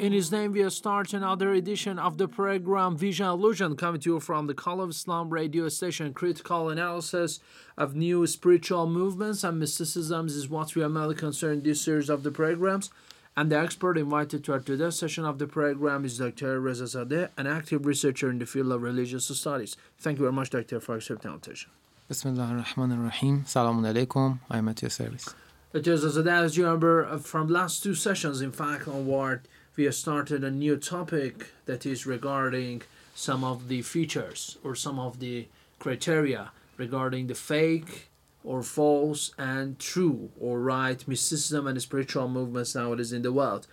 In His name, we start another edition of the program Vision Illusion, coming to you from the Call of Islam radio station. Critical analysis of new spiritual movements and mysticisms is what we are mainly concerned in this series of the programs. And the expert invited to our today's session of the program is Dr. Rezazadeh, an active researcher in the field of religious studies. Thank you very much, Doctor, for accepting our invitation. Bismillah ar-Rahman ar-Rahim. Salamun alaikum. I am at your service. Dr. Zadeh, as you remember from last two sessions, in fact, onward, we have started a new topic that is regarding some of the features or some of the criteria regarding the fake or false and true or right mysticism and spiritual movements nowadays in the world.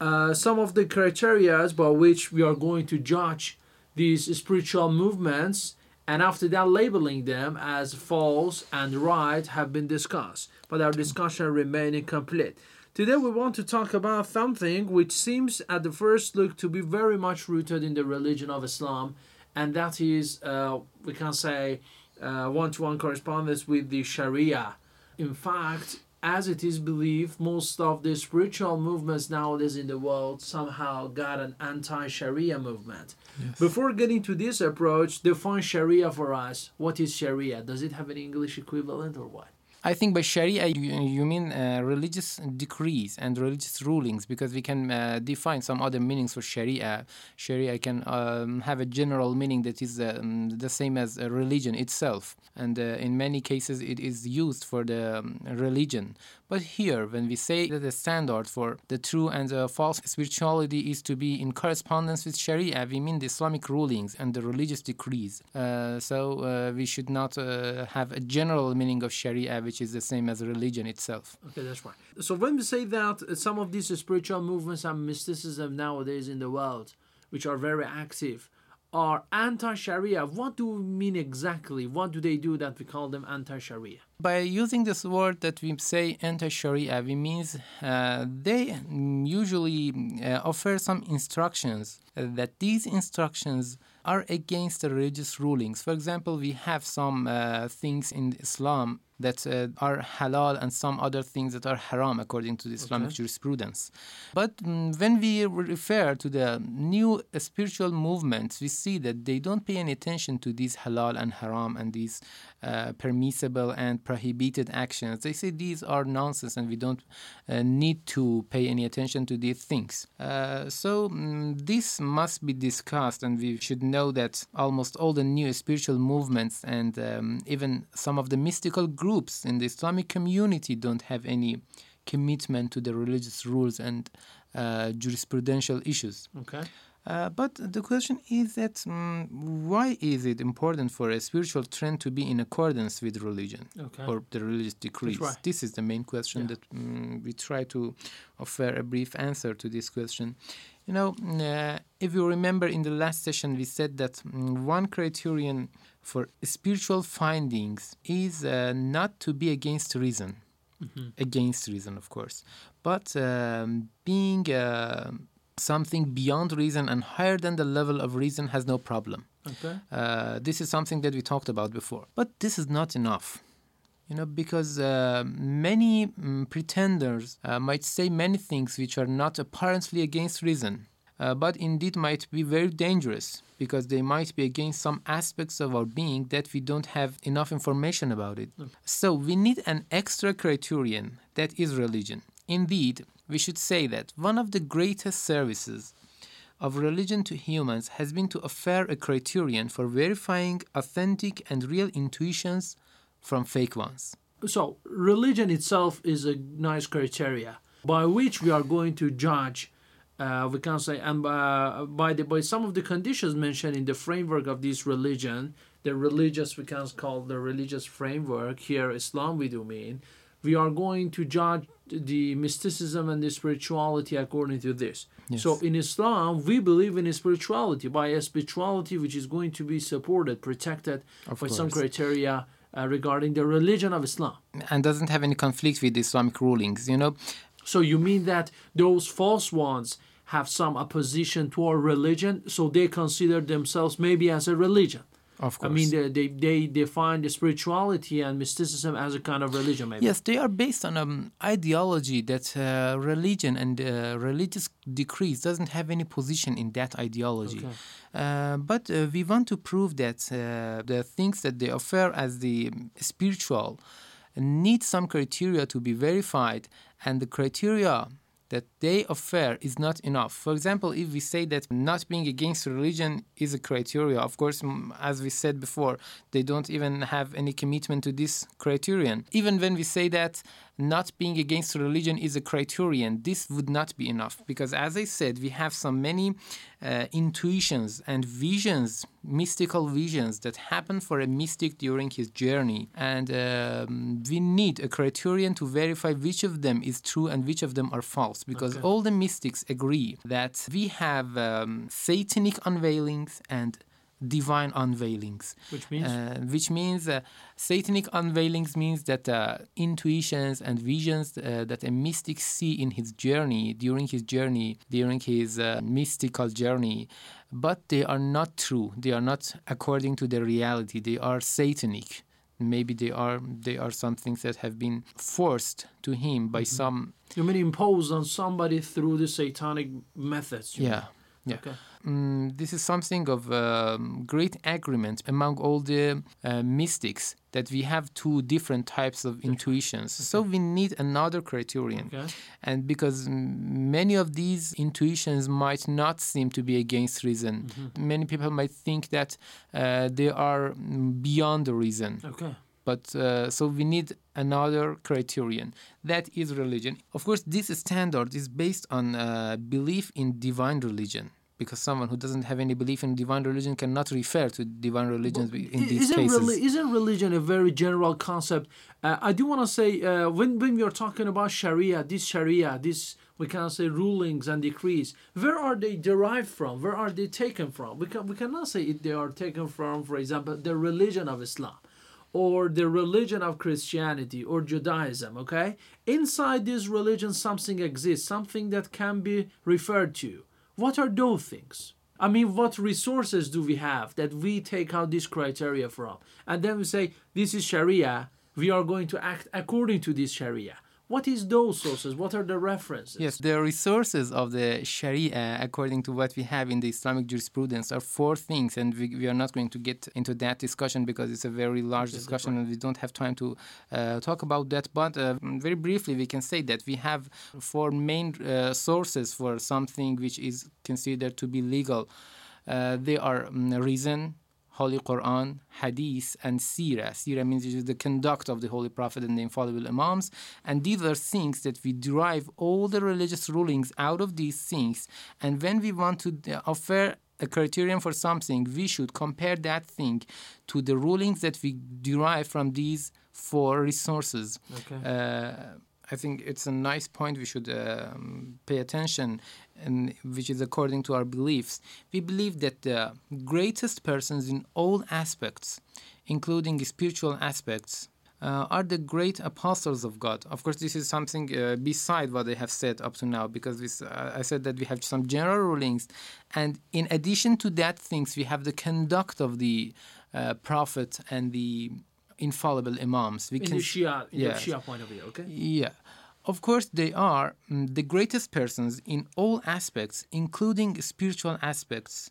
Uh, some of the criteria by which we are going to judge these spiritual movements and after that labeling them as false and right have been discussed, but our discussion remain incomplete. Today we want to talk about something which seems at the first look to be very much rooted in the religion of Islam, and that is, uh, we can say, one to one correspondence with the Sharia. In fact, as it is believed, most of the spiritual movements nowadays in the world somehow got an anti Sharia movement. Yes. Before getting to this approach, define Sharia for us. What is Sharia? Does it have an English equivalent or what? I think by Sharia you, mean uh, religious decrees and religious rulings because we can uh, define some other meanings for Sharia. Sharia can um, have a general meaning that is um, the same as religion itself, and uh, in many cases it is used for the um, religion. But here, when we say that the standard for the true and the false spirituality is to be in correspondence with Sharia, we mean the Islamic rulings and the religious decrees. Uh, so uh, we should not uh, have a general meaning of Sharia, which is the same as religion itself. Okay, that's right. So when we say that some of these spiritual movements and mysticism nowadays in the world, which are very active, are anti-Sharia, what do we mean exactly? What do they do that we call them anti-Sharia? By using this word that we say anti-Sharia, we means uh, they usually uh, offer some instructions uh, that these instructions are against the religious rulings. For example, we have some uh, things in Islam that uh, are halal and some other things that are haram according to the Islamic Okay. jurisprudence. But mm, when we refer to the new spiritual movements, we see that they don't pay any attention to these halal and haram and these uh, permissible and prohibited actions. They say these are nonsense and we don't uh, need to pay any attention to these things. Uh, so mm, this must be discussed, and we should know that almost all the new spiritual movements and um, even some of the mystical groups in the Islamic community don't have any commitment to the religious rules and uh, jurisprudential issues. Okay. Uh, but the question is that mm, why is it important for a spiritual trend to be in accordance with religion Okay. or the religious decrees? right. This is the main question Yeah. that mm, we try to offer a brief answer to this question. You know, uh, if you remember in the last session, we said that mm, one criterion for spiritual findings is uh, not to be against reason, against reason, of course, but um, being uh, something beyond reason and higher than the level of reason has no problem. Okay. Uh, this is something that we talked about before. But this is not enough. You know, because uh, many mm, pretenders uh, might say many things which are not apparently against reason. uh, but indeed might be very dangerous because they might be against some aspects of our being that we don't have enough information about it. So we need an extra criterion that is religion. Indeed, we should say that one of the greatest services of religion to humans has been to offer a criterion for verifying authentic and real intuitions from fake ones. So, religion itself is a nice criteria by which we are going to judge. Uh, we can say, and uh, by the by some of the conditions mentioned in the framework of this religion, the religious we can call the religious framework here, Islam we do mean, we are going to judge the mysticism and the spirituality according to this. Yes. So in Islam, we believe in a spirituality by a spirituality which is going to be supported, protected Of by some criteria uh, regarding the religion of Islam. And doesn't have any conflict with Islamic rulings, you know. So you mean that those false ones have some opposition to our religion, so they consider themselves maybe as a religion. Of course. I mean, they, they, they define the spirituality and mysticism as a kind of religion, maybe. Yes, they are based on an ideology that uh, religion and uh, religious decrees doesn't have any position in that ideology. Okay. Uh, but uh, we want to prove that uh, the things that they offer as the spiritual need some criteria to be verified, and the criteria that they offer is not enough. For example, if we say that not being against religion is a criteria, of course, as we said before, they don't even have any commitment to this criterion. Even when we say that not being against religion is a criterion, this would not be enough because, as I said, we have so many uh, intuitions and visions, mystical visions that happen for a mystic during his journey, and um, we need a criterion to verify which of them is true and which of them are false because Okay. all the mystics agree that we have um, satanic unveilings and divine unveilings Which means? uh, which means uh, satanic unveilings means that uh, intuitions and visions uh, that a mystic see in his journey during his journey during his uh, mystical journey but they are not true they are not according to the reality they are satanic maybe they are they are some things that have been forced to him by some You mean imposed on somebody through the satanic methods? yeah mean? Yeah Okay. Mm, this is something of um, great agreement among all the uh, mystics that we have two different types of intuitions. So we need another criterion. Okay. And because many of these intuitions might not seem to be against reason, Mm-hmm. many people might think that uh, they are mm, beyond the reason. Okay. But uh, so we need another criterion that is religion. Of course, this standard is based on uh, belief in divine religion. Because someone who doesn't have any belief in divine religion cannot refer to divine religions in these isn't, cases. isn't religion a very general concept? Uh, I do want to say uh, when when we are talking about Sharia, this Sharia, this we can say rulings and decrees. Where are they derived from? Where are they taken from? We can we cannot say it, they are taken from, for example, the religion of Islam, or the religion of Christianity or Judaism. Okay, inside this religion, something exists, something that can be referred to. What are those things? I mean, what resources do we have that we take out this criteria from? And then we say, this is Sharia, we are going to act according to this Sharia. What is those sources? What are the references? Yes, the resources of the Sharia, according to what we have in the Islamic jurisprudence, are four things, and we, we are not going to get into that discussion because it's a very large discussion and we don't have time to uh, talk about that. But uh, very briefly, we can say that we have four main uh, sources for something which is considered to be legal. Uh, they are mm, reason, Holy Quran, Hadith, and Sirah. Sirah means it is the conduct of the Holy Prophet and the infallible Imams. And these are things that we derive all the religious rulings out of these things. And when we want to uh, offer a criterion for something, we should compare that thing to the rulings that we derive from these four resources. Okay. Uh, I think it's a nice point we should um, pay attention, and which is according to our beliefs. We believe that the greatest persons in all aspects, including spiritual aspects, uh, are the great apostles of God. Of course, this is something uh, beside what they have said up to now, because this, uh, I said that we have some general rulings, and in addition to that, things we have the conduct of the uh, prophet and the infallible imams. We in the Shia, in Yes. the Shia point of view, okay? Yeah. Of course, they are mm, the greatest persons in all aspects, including spiritual aspects.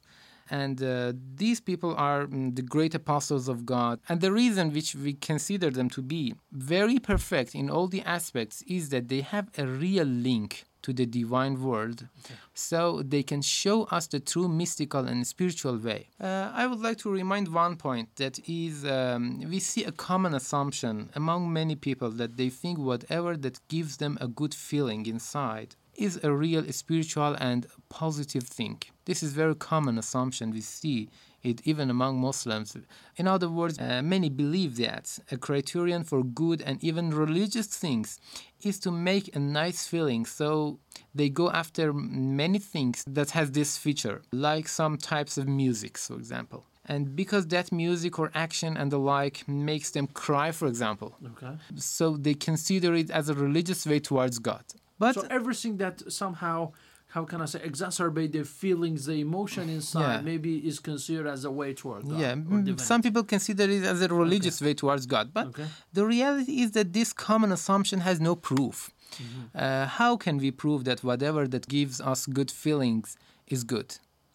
And uh, these people are mm, the great apostles of God. And the reason which we consider them to be very perfect in all the aspects is that they have a real link to the divine world so they can show us the true mystical and spiritual way. Uh, i would like to remind one point that is um, we see a common assumption among many people that they think whatever that gives them a good feeling inside is a real spiritual and positive thing. This is very common assumption we see it even among Muslims. In other words, uh, many believe that a criterion for good and even religious things is to make a nice feeling. So they go after many things that has this feature, like some types of music, for example. And because that music or action and the like makes them cry, for example, Okay. so they consider it as a religious way towards God. But so everything that somehow, how can I say, exacerbate the feelings, the emotion inside, Yeah. maybe is considered as a way toward God. yeah, mm, some people consider it as a religious way towards God, but Okay. the reality is that this common assumption has no proof. Mm-hmm. Uh, how can we prove that whatever that gives us good feelings is good?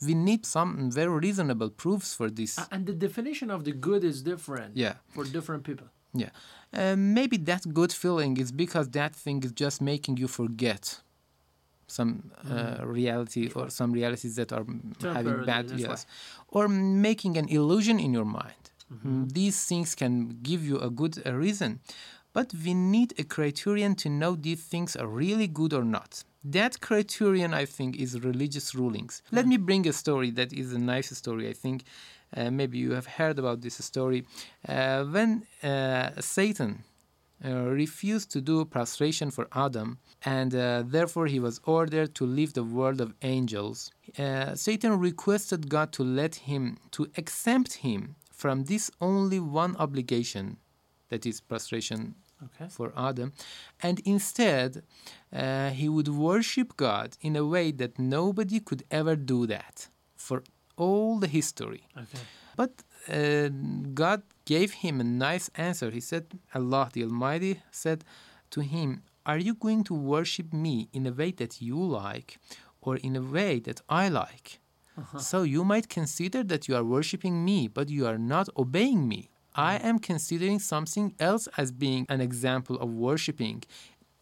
We need some very reasonable proofs for this. And the definition of the good is different Yeah. for different people. Yeah. Uh, maybe that good feeling is because that thing is just making you forget some uh, reality or some realities that are mm, having bad yes or making an illusion in your mind. Mm-hmm. Mm, these things can give you a good uh, reason. But we need a criterion to know these things are really good or not. That criterion i think is religious rulings. Let me bring a story that is a nice story i think. Uh, maybe you have heard about this story. Uh, when uh, satan refused to do prostration for Adam, and uh, therefore he was ordered to leave the world of angels. Uh, Satan requested God to let him, to exempt him from this only one obligation, that is prostration Okay. for Adam, and instead uh, he would worship God in a way that nobody could ever do that for all the history. Okay. But uh, God gave him a nice answer. He said, Allah the Almighty said to him, Are you going to worship me in a way that you like or in a way that I like? So you might consider that you are worshiping me, but you are not obeying me. I am considering something else as being an example of worshiping.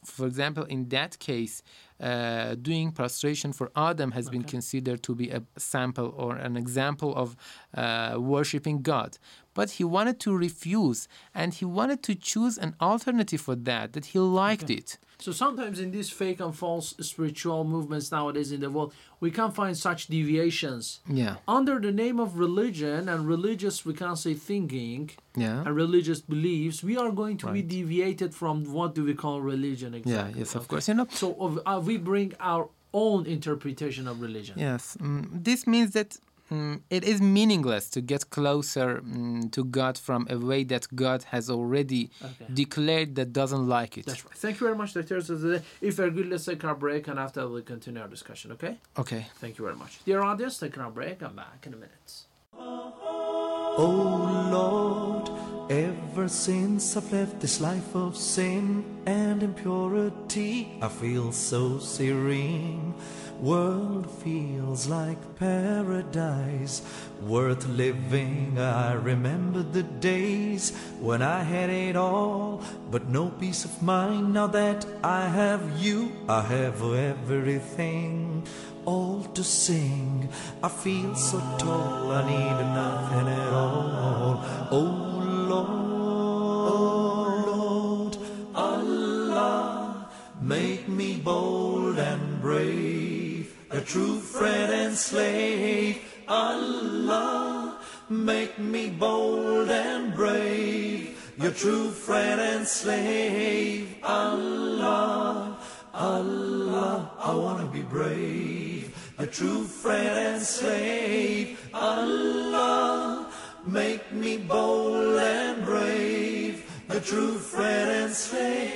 For example, in that case, uh, doing prostration for Adam has been considered to be a sample or an example of uh, worshiping God. But he wanted to refuse and he wanted to choose an alternative for that, that he liked it. So sometimes in these fake and false spiritual movements nowadays in the world, we can find such deviations. Yeah. Under the name of religion and religious, we can't say thinking Yeah. and religious beliefs, we are going to be deviated from what do we call religion exactly. Yeah, yes, of course. You know, So uh, we bring our own interpretation of religion. Yes, mm, this means that mm, it is meaningless to get closer mm, to God from a way that God has already Okay. declared that doesn't like it. That's right. Thank you very much, Dr. Rezazadeh. If we're good, let's take our break and after we'll continue our discussion, okay? Okay. Thank you very much. Dear audience, taking our break. I'm back in a minute. Oh Lord, ever since I've left this life of sin and impurity, I feel so serene. World feels like paradise, worth living. I remember the days when I had it all, but no peace of mind. Now that I have you, I have everything all to sing. I feel so tall, I need nothing at all. Oh Lord, oh, Lord, Allah, make me bold and brave, a true friend and slave. Allah, make me bold and brave, your true friend and slave. Allah, Allah, I wanna be brave, a true friend and slave. Allah, make me bold true friend and slave.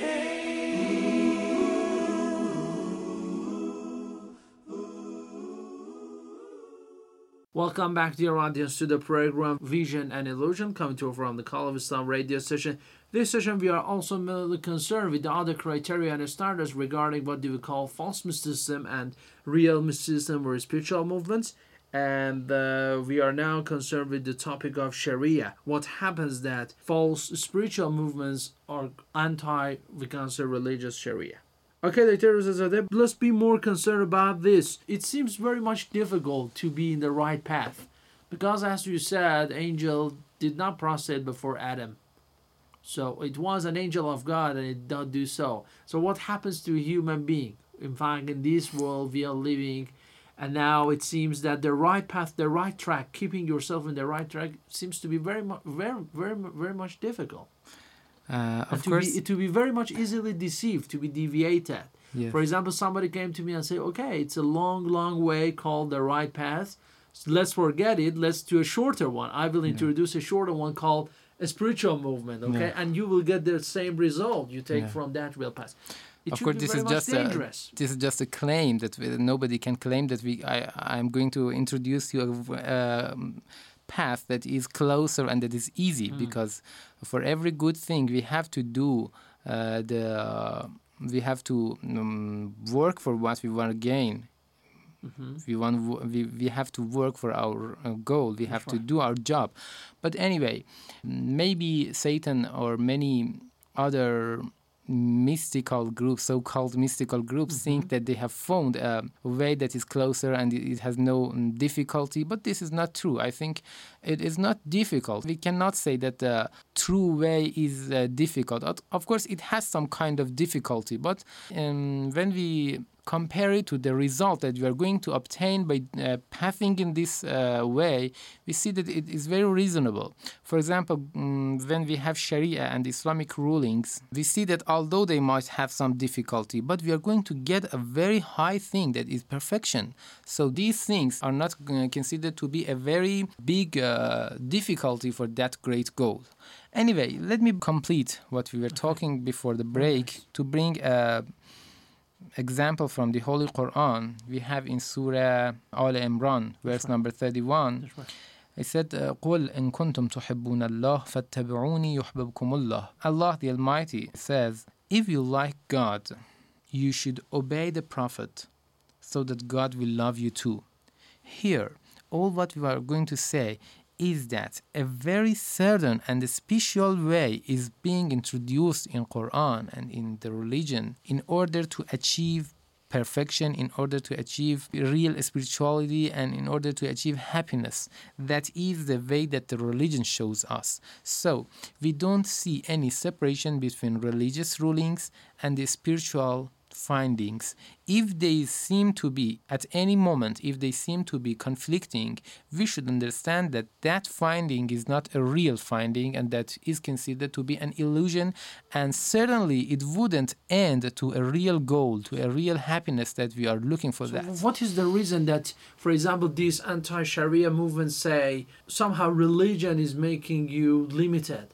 Welcome back, dear audience, to the program Vision and Illusion, coming to you from the Call of Islam radio station. This session, we are also mainly concerned with the other criteria and standards regarding what do we call false mysticism and real mysticism or spiritual movements. And uh, we are now concerned with the topic of Sharia. What happens that false spiritual movements are anti, we can say, religious Sharia. Okay, Dr. let's be more concerned about this. It seems very much difficult to be in the right path. Because as you said, angel did not prostrate before Adam. So it was an angel of God and it did not do so. So what happens to a human being? In fact, in this world we are living, and now it seems that the right path, the right track, keeping yourself in the right track, seems to be very, mu- very, very, very much difficult. Uh, of to course, be to be very much easily deceived, to be deviated. Yes. For example, somebody came to me and said, "Okay, it's a long, long way called the right path. So let's forget it. Let's do a shorter one. I will introduce a shorter one called a spiritual movement. Okay, Yeah. and you will get the same result you take Yeah. from that real path. It of course, this is just a, this is just a claim that we, nobody can claim that we. I I'm going to introduce you a um, path that is closer and that is easy Hmm. because for every good thing we have to do uh, the we have to um, work for what we want to gain. Mm-hmm. We want we, we have to work for our uh, goal. We have to do our job. But anyway, maybe Satan or many other mystical groups, so-called mystical groups, Mm-hmm. think that they have found a way that is closer and it has no mm, difficulty. But this is not true. I think it is not difficult. We cannot say that the true way is uh, difficult. Of- Of course, it has some kind of difficulty. But um, when we compare it to the result that we are going to obtain by uh, pathing in this uh, way, we see that it is very reasonable. For example, mm, when we have Sharia and Islamic rulings, we see that although they might have some difficulty, but we are going to get a very high thing that is perfection. So these things are not uh, considered to be a very big uh, difficulty for that great goal. Anyway, let me complete what we were talking before the break to bring a example from the Holy Quran. We have in Surah Al Imran, verse number 31. It said, uh, قُلْ إِن كُنْتُمْ تُحِبُّونَ اللَّهِ فَاتَّبِعُونِي يُحْبِبْكُمُ اللَّهِ Allah the Almighty says, If you like God, you should obey the Prophet so that God will love you too. Here, all what we are going to say is that a very certain and special way is being introduced in Quran and in the religion in order to achieve perfection in order to achieve real spirituality and in order to achieve happiness. That is the way that the religion shows us. So we don't see any separation between religious rulings and the spiritual findings if they seem to be at any moment if they seem to be conflicting we should understand that that finding is not a real finding and that is considered to be an illusion and certainly it wouldn't end to a real goal to a real happiness that we are looking for that What is the reason that, for example, these anti-Sharia movements say somehow religion is making you limited?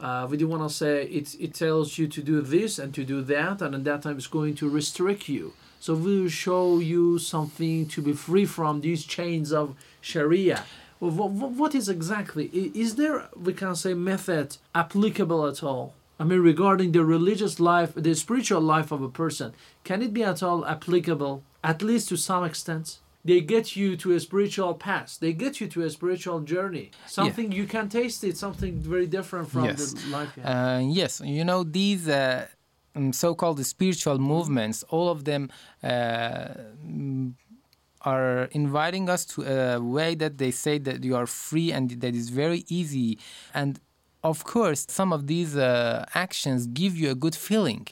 Uh, we do want to say it, it tells you to do this and to do that, and at that time it's going to restrict you. So we will show you something to be free from these chains of Sharia. What, what is exactly? Is there, we can say, method applicable at all? I mean, regarding the religious life, the spiritual life of a person, can it be at all applicable, at least to some extent? They get you to a spiritual path. They get you to a spiritual journey. Something you can taste it. Something very different from Yes. the life. you. Uh, yes, you know these uh, um, so-called spiritual movements. All of them uh, mm, are inviting us to a way that they say that you are free and that is very easy. And of course, some of these uh, actions give you a good feeling.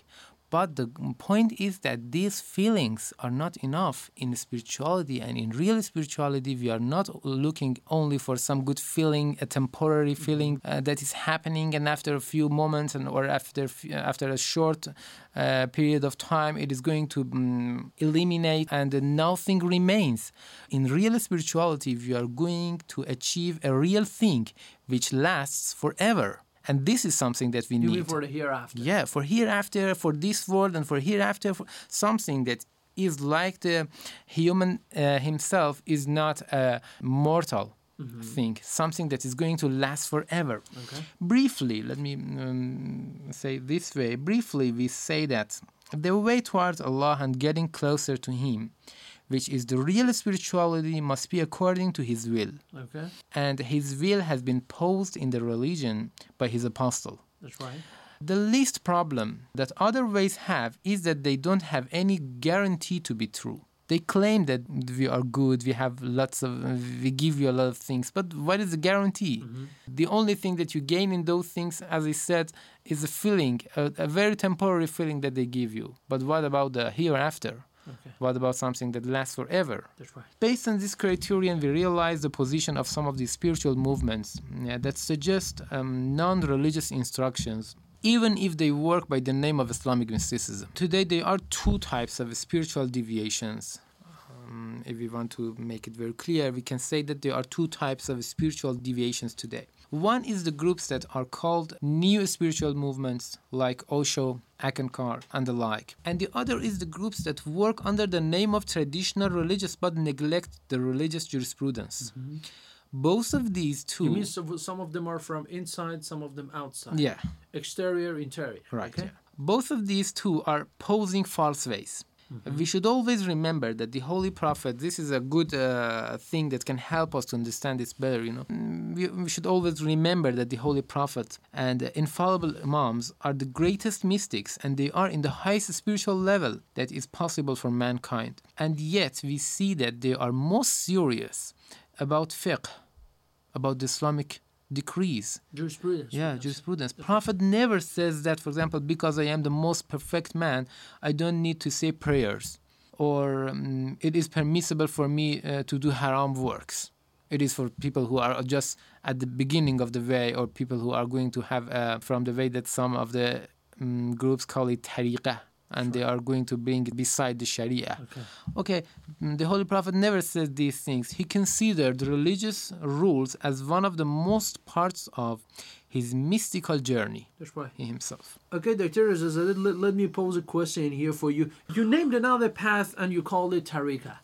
But the point is that these feelings are not enough in spirituality, and in real spirituality, we are not looking only for some good feeling, a temporary feeling uh, that is happening, and after a few moments, and or after after a short uh, period of time, it is going to mm, eliminate, and nothing remains. In real spirituality, we are going to achieve a real thing which lasts forever. And this is something that we You need. for the hereafter? Yeah, for hereafter, for this world, and for hereafter, for something that is like the human uh, himself is not a mortal thing, something that is going to last forever. Okay. Briefly, let me um, say this way. Briefly, we say that the way towards Allah and getting closer to Him, which is the real spirituality, must be according to His will. Okay. And His will has been posed in the religion by His apostle. That's right. The least problem that other ways have is that they don't have any guarantee to be true. They claim that we are good, we have lots of, we give you a lot of things, but what is the guarantee? Mm-hmm. The only thing that you gain in those things, as I said, is a feeling, a, a very temporary feeling that they give you. But what about the hereafter? Okay. What about something that lasts forever? That's right. Based on this criterion, we realize the position of some of these spiritual movements yeah, that suggest um, non religious instructions, even if they work by the name of Islamic mysticism. Today, there are two types of spiritual deviations. Um, if we want to make it very clear, we can say that there are two types of spiritual deviations today. One is the groups that are called new spiritual movements like Osho, Eckankar, and the like. And the other is the groups that work under the name of traditional religious but neglect the religious jurisprudence. Mm-hmm. Both of these two. You mean some, some of them are from inside, some of them outside? Yeah, Exterior, interior. right. Okay. yeah. Both of these two are posing false ways. We should always remember that the Holy Prophet, this is a good uh, thing that can help us to understand this better, you know. Mm, We, we should always remember that the Holy Prophet and infallible Imams are the greatest mystics and they are in the highest spiritual level that is possible for mankind. And yet we see that they are most serious about fiqh, about the Islamic decrees, Jurisprudence. yeah, jurisprudence. Prophet never says that, for example, because I am the most perfect man, I don't need to say prayers, or um, it is permissible for me uh, to do haram works. It is for people who are just at the beginning of the way, or people who are going to have uh, from the way that some of the um, groups call it tariqah, and they are going to bring it beside the Sharia. Okay. Okay, the Holy Prophet never said these things. He considered religious rules as one of the most parts of his mystical journey That's right. he himself. Okay, Dr. Aziz, let, let, let me pose a question here for you. You named another path and you called it tariqah.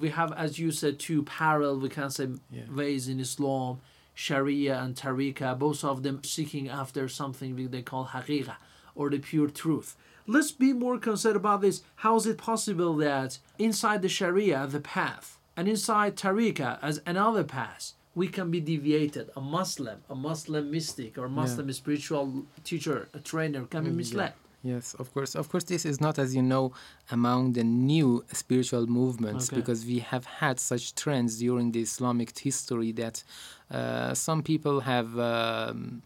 We have, as you said, two parallel, we can say, ways in Islam, Sharia and tariqah, both of them seeking after something they call haqiqah, or the pure truth. Let's be more concerned about this. How is it possible that inside the Sharia, the path, and inside tariqah as another path, we can be deviated. A Muslim, a Muslim mystic, or Muslim spiritual teacher, a trainer can be misled. Yes, of course. Of course, this is not, as you know, among the new spiritual movements Okay. because we have had such trends during the Islamic history that uh, some people have um,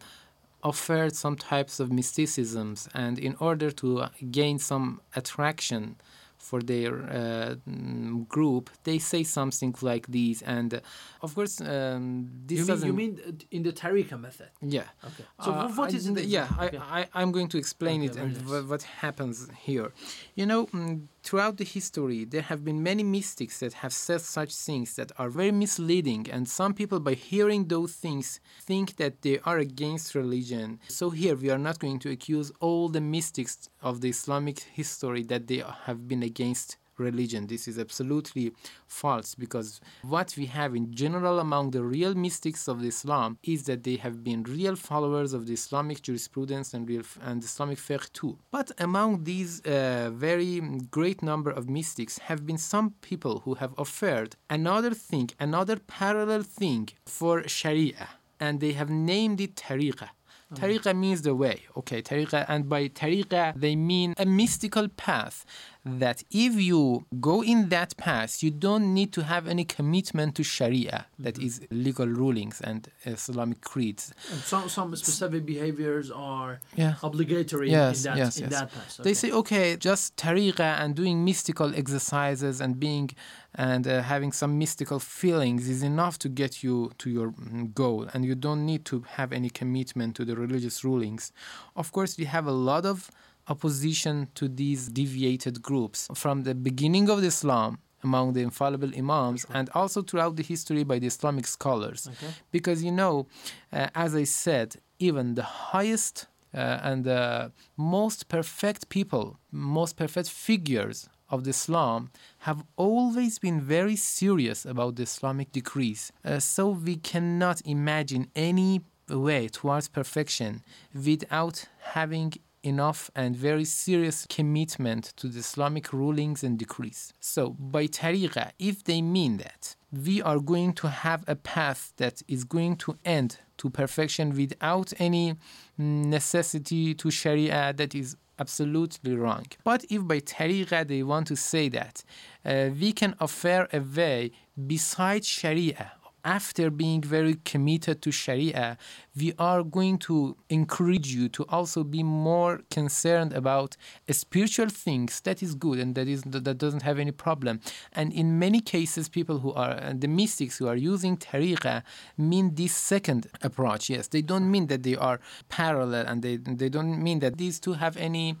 offered some types of mysticisms, and in order to gain some attraction for their uh, mm, group, they say something like these. And uh, of course, um, this You mean, doesn't. you mean in the tariqah method? Yeah. Okay. So Uh, wh- what I- is in the yeah, I, okay. I, I'm going to explain Okay, it and nice. wha- what happens here. You know, mm, throughout the history, there have been many mystics that have said such things that are very misleading, and some people, by hearing those things, think that they are against religion. So here, we are not going to accuse all the mystics of the Islamic history that they have been against religion. This is absolutely false because what we have in general among the real mystics of Islam is that they have been real followers of the Islamic jurisprudence and real and Islamic fiqh too. But among these uh, very great number of mystics have been some people who have offered another thing, another parallel thing for Sharia, and they have named it tariqah. Tariqah means the way, okay? Tariqah, and by tariqah they mean a mystical path that if you go in that path, you don't need to have any commitment to Sharia, that is legal rulings and Islamic creeds. And some some specific behaviors are Yeah. obligatory Yes, in that yes, in yes. that path. They say, okay, just tariqah and doing mystical exercises and being and uh, having some mystical feelings is enough to get you to your mm, goal, and you don't need to have any commitment to the religious rulings. Of course, we have a lot of opposition to these deviated groups from the beginning of Islam among the infallible imams and also throughout the history by the Islamic scholars. Okay. Because you know, uh, as I said, even the highest uh, and the most perfect people, most perfect figures of the Islam have always been very serious about the Islamic decrees. Uh, so we cannot imagine any way towards perfection without having enough and very serious commitment to the Islamic rulings and decrees. So, by tariqa, if they mean that we are going to have a path that is going to end to perfection without any necessity to Sharia, that is absolutely wrong. But if by tariqa they want to say that uh, we can offer a way besides Sharia after being very committed to Sharia, we are going to encourage you to also be more concerned about spiritual things. That is good, and that is that doesn't have any problem. And in many cases, people who are the mystics who are using tariqa mean this second approach. Yes, they don't mean that they are parallel, and they they don't mean that these two have any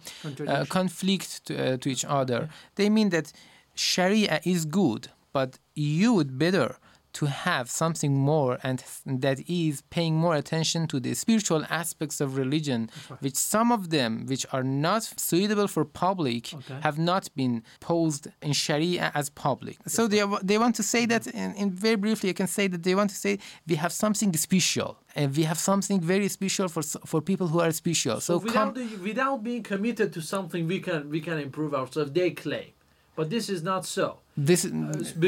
uh, conflict to, uh, to each other. They mean that Sharia is good, but you would better to have something more and that is paying more attention to the spiritual aspects of religion which some of them which are not suitable for public okay. have not been posed in sharia as public. So they, they want to say mm-hmm. that in, in very briefly i can say that they want to say we have something special and we have something very special for for people who are special. So, so without, the, without being committed to something we can we can improve ourselves they claim. But this is not so this uh,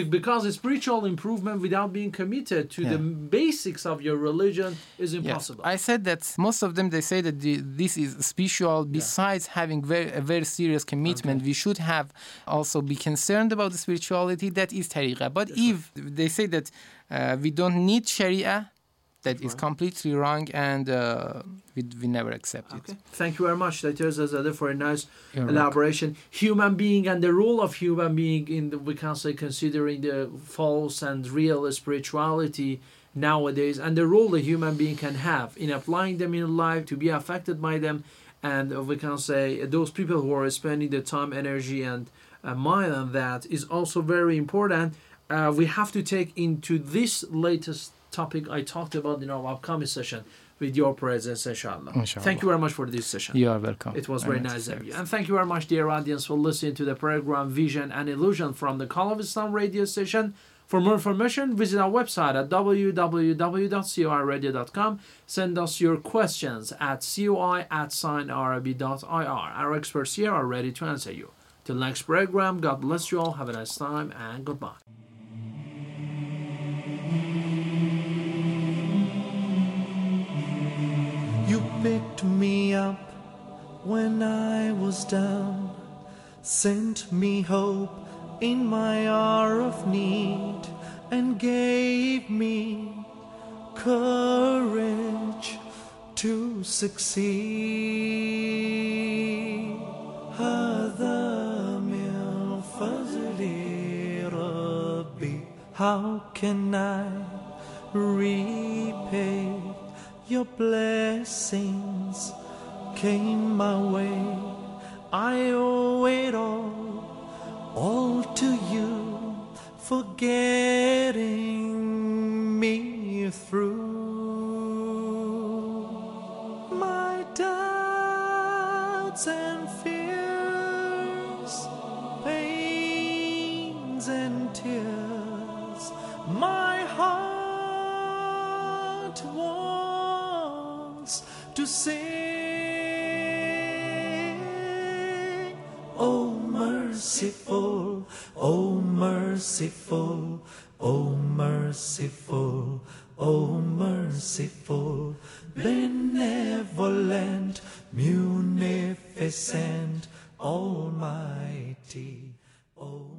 because a spiritual improvement without being committed to yeah. the basics of your religion is impossible. Yeah. I said that most of them they say that the, this is spiritual. Besides yeah. having very a very serious commitment, okay. we should have also be concerned about the spirituality that is tariqah. But That's if right. they say that uh, we don't need sharia, that is completely wrong and uh, we, we never accept okay. it. Thank you very much, Dr. Rezazadeh, for a nice You're elaboration. Welcome. Human being and the role of human being in the, we can say considering the false and real spirituality nowadays and the role a human being can have in applying them in life to be affected by them and we can say those people who are spending the time, energy and uh, mind on that is also very important. Uh, we have to take into this latest topic I talked about in our upcoming session with your presence, inshallah. inshallah. Thank you very much for this session. You are welcome. It was very nice of you. And thank you very much, dear audience, for listening to the program Vision and Illusion from the Call of Islam radio station. For more information, visit our website at www.coiradio.com. Send us your questions at coi at signarabi.ir. Our experts here are ready to answer you. Till next program, God bless you all. Have a nice time and goodbye. Picked me up when I was down, sent me hope in my hour of need, and gave me courage to succeed. How can I repay? Your blessings came my way. I owe it all, all to you for getting me through to sing. Oh, merciful, oh, merciful, oh, merciful, oh, merciful, benevolent, munificent, almighty, oh,